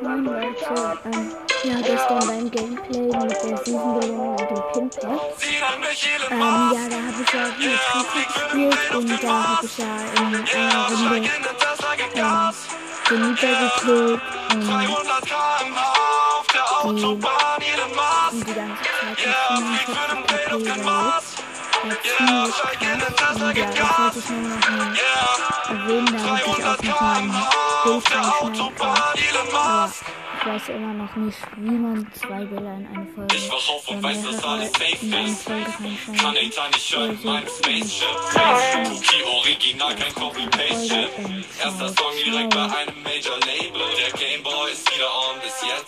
Moin Leute, ähm, ja, gestern beim Gameplay mit der Season-Belohnung und dem Pinpack. Ähm, ja, da habe ich ja mit Trico gespielt und da habe ich ja in einer Runde ähm, den Mieter gekillt und und die ganze Zeit mit 45 KP. Ja, ziemlich krass und ja, das wollte ich nur noch mal erwähnen, damit ich auch noch mal ein Bild reinschneiden kann. Aber ich weiß immer noch nicht, wie man zwei Bilder in eine Folge Ich wach auf und oder weiß, dass mehrere alles safe in eine ist. Folge reinschneiden Kann ich da nicht hören, Also, mein Spaceship. Cookie Original, kein ähm, Erster Song direkt bei einem Major-Label. Der Gameboy ist wieder on bis jetzt.